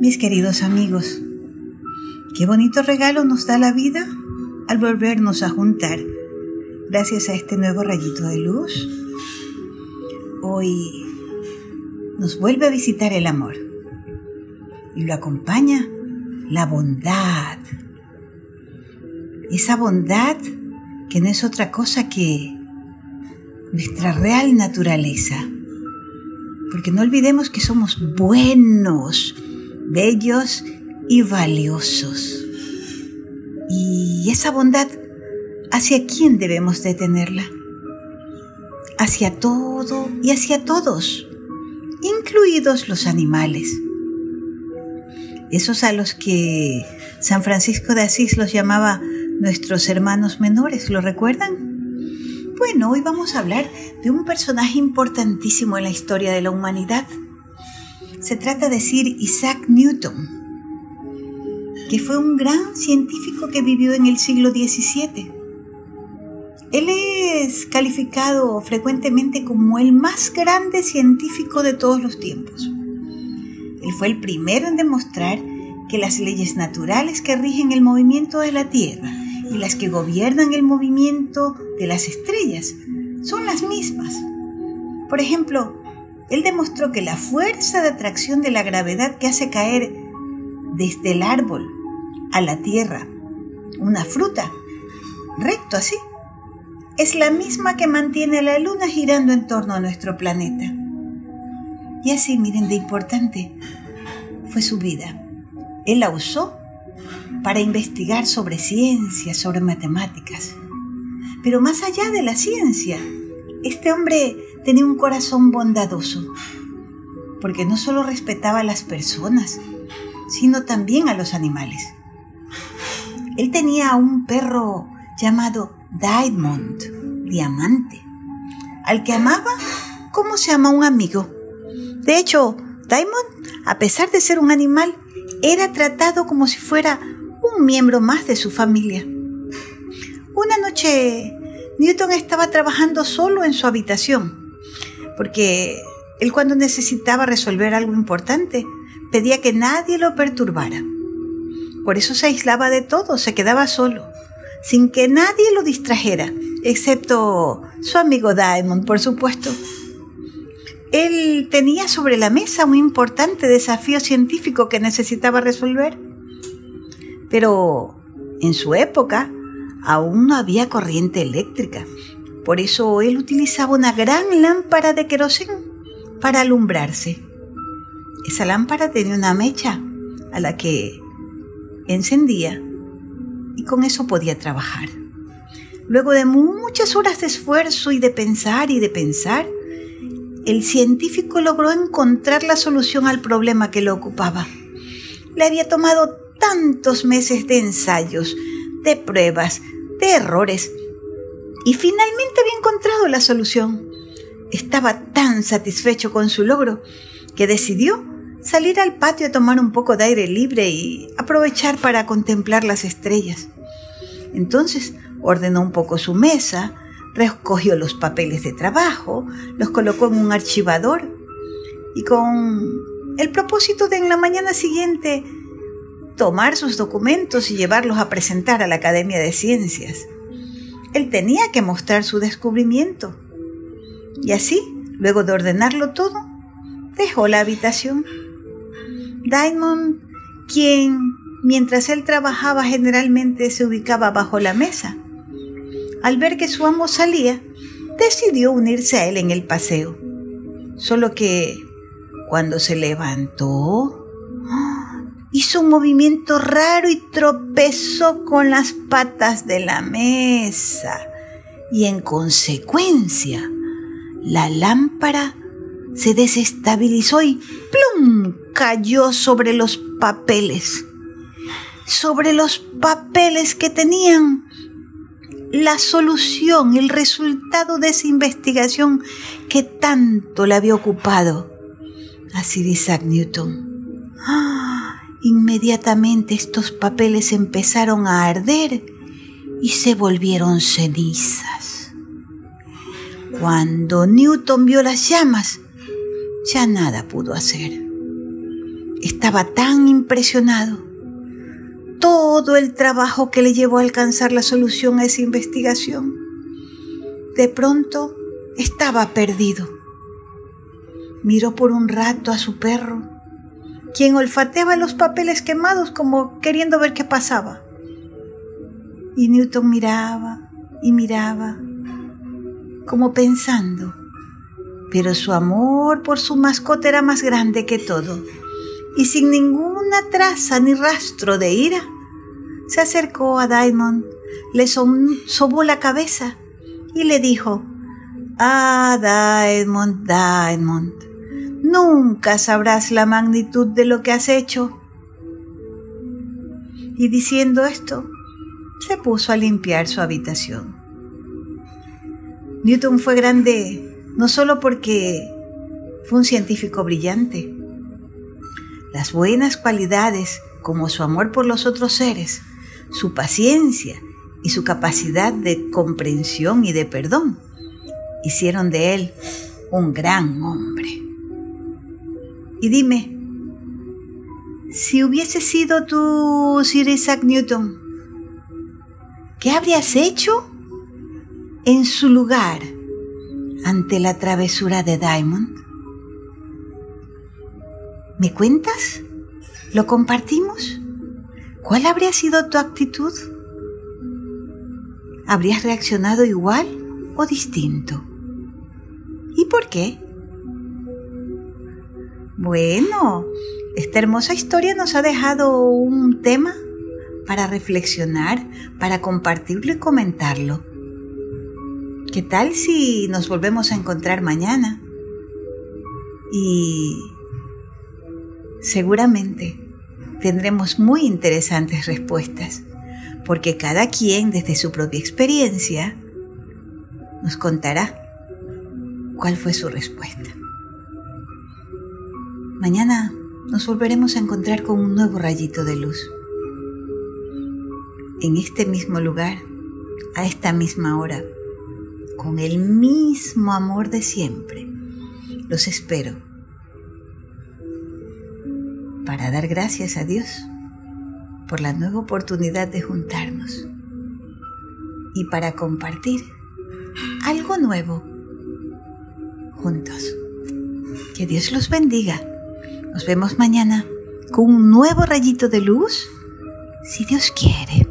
Mis queridos amigos, qué bonito regalo nos da la vida al volvernos a juntar gracias a este nuevo rayito de luz. Hoy nos vuelve a visitar el amor y lo acompaña la bondad. Esa bondad que no es otra cosa que nuestra real naturaleza. Porque no olvidemos que somos buenos, bellos y valiosos. Y esa bondad, ¿hacia quién debemos de tenerla? Hacia todo y hacia todos, incluidos los animales. Esos a los que San Francisco de Asís los llamaba nuestros hermanos menores, ¿lo recuerdan? Bueno, hoy vamos a hablar de un personaje importantísimo en la historia de la humanidad. Se trata de Sir Isaac Newton, que fue un gran científico que vivió en el siglo XVII. Él es calificado frecuentemente como el más grande científico de todos los tiempos. Él fue el primero en demostrar que las leyes naturales que rigen el movimiento de la Tierra y las que gobiernan el movimiento de las estrellas son las mismas. Por ejemplo, él demostró que la fuerza de atracción de la gravedad que hace caer desde el árbol a la tierra una fruta, recto así, es la misma que mantiene a la luna girando en torno a nuestro planeta. Y así, miren, de importante fue su vida. Él la usó para investigar sobre ciencia, sobre matemáticas. Pero más allá de la ciencia, este hombre tenía un corazón bondadoso, porque no solo respetaba a las personas, sino también a los animales. Él tenía un perro llamado Diamond, diamante, al que amaba como se ama un amigo. De hecho, Diamond, a pesar de ser un animal, era tratado como si fuera un miembro más de su familia. Una noche, Newton estaba trabajando solo en su habitación, porque él cuando necesitaba resolver algo importante, pedía que nadie lo perturbara. Por eso se aislaba de todo, se quedaba solo, sin que nadie lo distrajera, excepto su amigo Diamond, por supuesto. Él tenía sobre la mesa un importante desafío científico que necesitaba resolver. Pero en su época aún no había corriente eléctrica. Por eso él utilizaba una gran lámpara de queroseno para alumbrarse. Esa lámpara tenía una mecha a la que encendía y con eso podía trabajar. Luego de muchas horas de esfuerzo y de pensar y de pensar, el científico logró encontrar la solución al problema que lo ocupaba. Le había tomado tantos meses de ensayos, de pruebas, de errores, y finalmente había encontrado la solución. Estaba tan satisfecho con su logro que decidió salir al patio a tomar un poco de aire libre y aprovechar para contemplar las estrellas. Entonces ordenó un poco su mesa, recogió los papeles de trabajo, los colocó en un archivador y con el propósito de en la mañana siguiente tomar sus documentos y llevarlos a presentar a la Academia de Ciencias. Él tenía que mostrar su descubrimiento. Y así, luego de ordenarlo todo, dejó la habitación. Diamond, quien mientras él trabajaba generalmente se ubicaba bajo la mesa, al ver que su amo salía, decidió unirse a él en el paseo. Solo que cuando se levantó, hizo un movimiento raro y tropezó con las patas de la mesa. Y en consecuencia, la lámpara se desestabilizó y ¡plum! cayó sobre los papeles. Sobre los papeles que tenían la solución, el resultado de esa investigación que tanto le había ocupado a Sir Isaac Newton. ¡Ah! Inmediatamente estos papeles empezaron a arder y se volvieron cenizas. Cuando Newton vio las llamas, ya nada pudo hacer. estaba tan impresionado. Todo el trabajo que le llevó a alcanzar la solución a esa investigación. De pronto estaba perdido. Miró por un rato a su perro, quien olfateaba los papeles quemados como queriendo ver qué pasaba. Y Newton miraba y miraba, como pensando, pero su amor por su mascota era más grande que todo, y sin ninguna traza ni rastro de ira, se acercó a Diamond, le sobó la cabeza y le dijo, Ah, Diamond, Diamond, nunca sabrás la magnitud de lo que has hecho. Y diciendo esto, se puso a limpiar su habitación. Newton fue grande no solo porque fue un científico brillante. Las buenas cualidades, como su amor por los otros seres, su paciencia y su capacidad de comprensión y de perdón, hicieron de él un gran hombre. Y dime, si hubiese sido tú Sir Isaac Newton, ¿Qué habrías hecho en su lugar ante la travesura de Diamond? ¿Me cuentas? ¿Lo compartimos? ¿Cuál habría sido tu actitud? ¿Habrías reaccionado igual o distinto? ¿Y por qué? Bueno, esta hermosa historia nos ha dejado un tema para reflexionar, para compartirlo y comentarlo. ¿Qué tal si nos volvemos a encontrar mañana? Y seguramente tendremos muy interesantes respuestas, porque cada quien desde su propia experiencia nos contará cuál fue su respuesta. Mañana nos volveremos a encontrar con un nuevo rayito de luz en este mismo lugar, a esta misma hora, con el mismo amor de siempre. Los espero para dar gracias a Dios por la nueva oportunidad de juntarnos y para compartir algo nuevo juntos. Que Dios los bendiga. Nos vemos mañana con un nuevo rayito de luz, si Dios quiere.